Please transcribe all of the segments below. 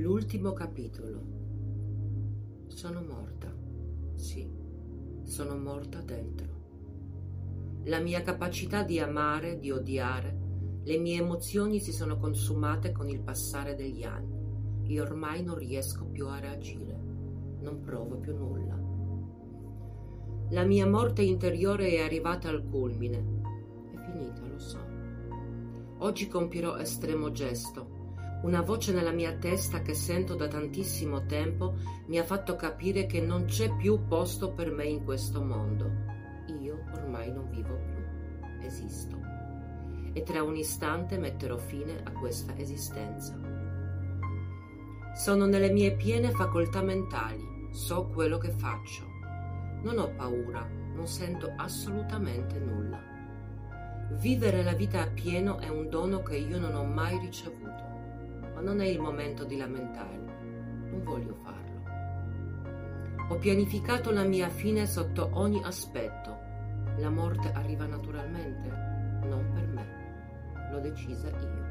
L'ultimo capitolo. Sono morta. Sì, sono morta dentro. La mia capacità di amare, di odiare, le mie emozioni si sono consumate con il passare degli anni. Io ormai non riesco più a reagire. Non provo più nulla. La mia morte interiore è arrivata al culmine. È finita, lo so. Oggi compierò estremo gesto una voce nella mia testa che sento da tantissimo tempo mi ha fatto capire che non c'è più posto per me in questo mondo. Io ormai non vivo più, esisto. E tra un istante metterò fine a questa esistenza. Sono nelle mie piene facoltà mentali, so quello che faccio. Non ho paura, non sento assolutamente nulla. Vivere la vita a pieno è un dono che io non ho mai ricevuto ma non è il momento di lamentarmi. Non voglio farlo. Ho pianificato la mia fine sotto ogni aspetto. La morte arriva naturalmente, non per me. L'ho decisa io.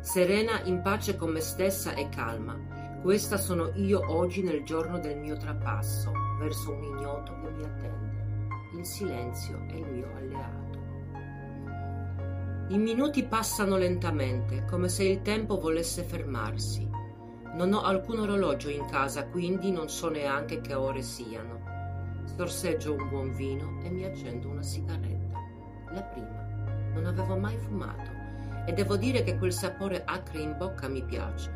Serena, in pace con me stessa e calma. Questa sono io oggi nel giorno del mio trapasso, verso un ignoto che mi attende. Il silenzio è il mio alleato. I minuti passano lentamente, come se il tempo volesse fermarsi. Non ho alcun orologio in casa, quindi non so neanche che ore siano. Sorseggio un buon vino e mi accendo una sigaretta. La prima. Non avevo mai fumato e devo dire che quel sapore acre in bocca mi piace.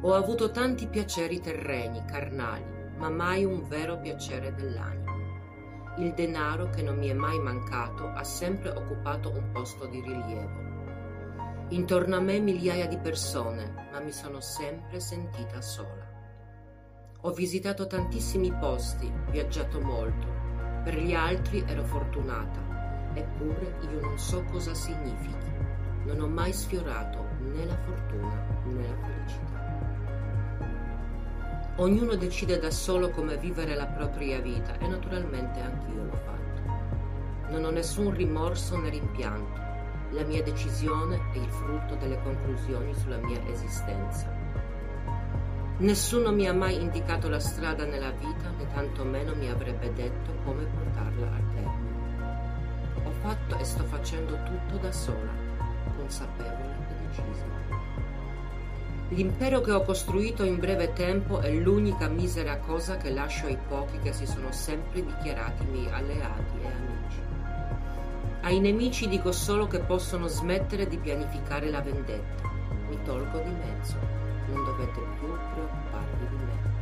Ho avuto tanti piaceri terreni, carnali, ma mai un vero piacere dell'anima. Il denaro che non mi è mai mancato ha sempre occupato un posto di rilievo. Intorno a me migliaia di persone, ma mi sono sempre sentita sola. Ho visitato tantissimi posti, viaggiato molto. Per gli altri ero fortunata, eppure io non so cosa significhi. Non ho mai sfiorato né la fortuna né la felicità. Ognuno decide da solo come vivere la propria vita e naturalmente anch'io l'ho fatto. Non ho nessun rimorso né rimpianto. La mia decisione è il frutto delle conclusioni sulla mia esistenza. Nessuno mi ha mai indicato la strada nella vita, né tantomeno mi avrebbe detto come portarla a termine. Ho fatto e sto facendo tutto da sola, consapevole e decisa. L'impero che ho costruito in breve tempo è l'unica misera cosa che lascio ai pochi che si sono sempre dichiarati miei alleati e amici. Ai nemici dico solo che possono smettere di pianificare la vendetta. Mi tolgo di mezzo. Non dovete più preoccuparvi di me.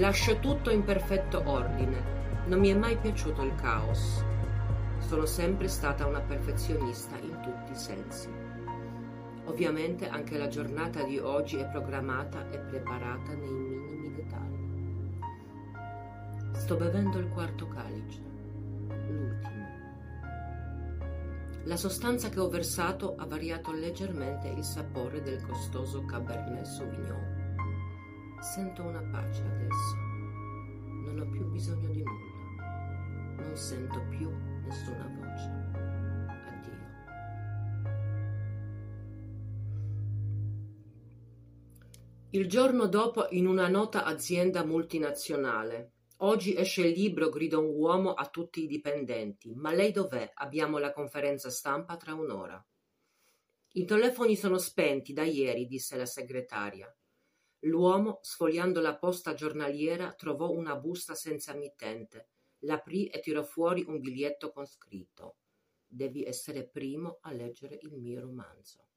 Lascio tutto in perfetto ordine. Non mi è mai piaciuto il caos. Sono sempre stata una perfezionista in tutti i sensi. Ovviamente anche la giornata di oggi è programmata e preparata nei minimi dettagli. Sto bevendo il quarto calice, l'ultimo. La sostanza che ho versato ha variato leggermente il sapore del costoso Cabernet Sauvignon. Sento una pace adesso. Non ho più bisogno di nulla. Non sento più nessuna voce. Il giorno dopo in una nota azienda multinazionale. Oggi esce il libro, grida un uomo a tutti i dipendenti. Ma lei dov'è? Abbiamo la conferenza stampa tra un'ora. I telefoni sono spenti da ieri, disse la segretaria. L'uomo, sfogliando la posta giornaliera, trovò una busta senza mittente. L'aprì e tirò fuori un biglietto con scritto Devi essere primo a leggere il mio romanzo.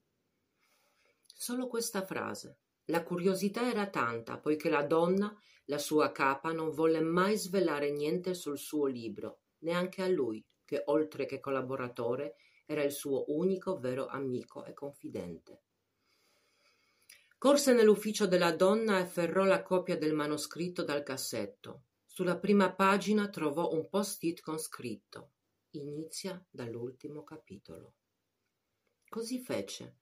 Solo questa frase la curiosità era tanta, poiché la donna, la sua capa, non volle mai svelare niente sul suo libro, neanche a lui, che oltre che collaboratore era il suo unico vero amico e confidente. Corse nell'ufficio della donna e afferrò la copia del manoscritto dal cassetto. Sulla prima pagina trovò un post-it con scritto Inizia dall'ultimo capitolo. Così fece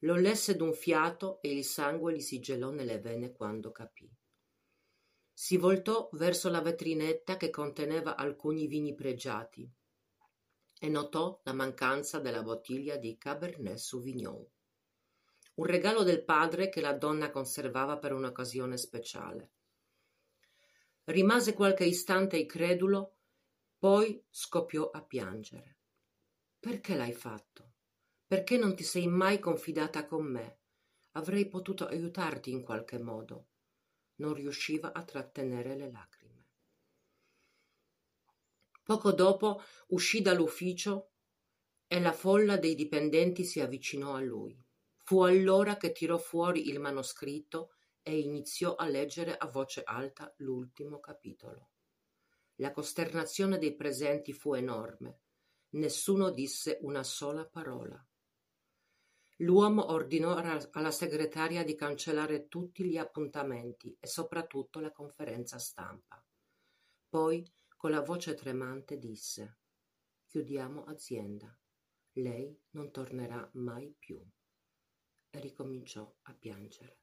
lo lesse d'un fiato e il sangue gli si gelò nelle vene quando capì. Si voltò verso la vetrinetta che conteneva alcuni vini pregiati e notò la mancanza della bottiglia di Cabernet Sauvignon. un regalo del padre che la donna conservava per un'occasione speciale. Rimase qualche istante incredulo, poi scoppiò a piangere. Perché l'hai fatto? Perché non ti sei mai confidata con me? Avrei potuto aiutarti in qualche modo. Non riusciva a trattenere le lacrime. Poco dopo uscì dall'ufficio e la folla dei dipendenti si avvicinò a lui. Fu allora che tirò fuori il manoscritto e iniziò a leggere a voce alta l'ultimo capitolo. La costernazione dei presenti fu enorme. Nessuno disse una sola parola. L'uomo ordinò alla segretaria di cancellare tutti gli appuntamenti e soprattutto la conferenza stampa. Poi, con la voce tremante, disse Chiudiamo azienda. Lei non tornerà mai più. E ricominciò a piangere.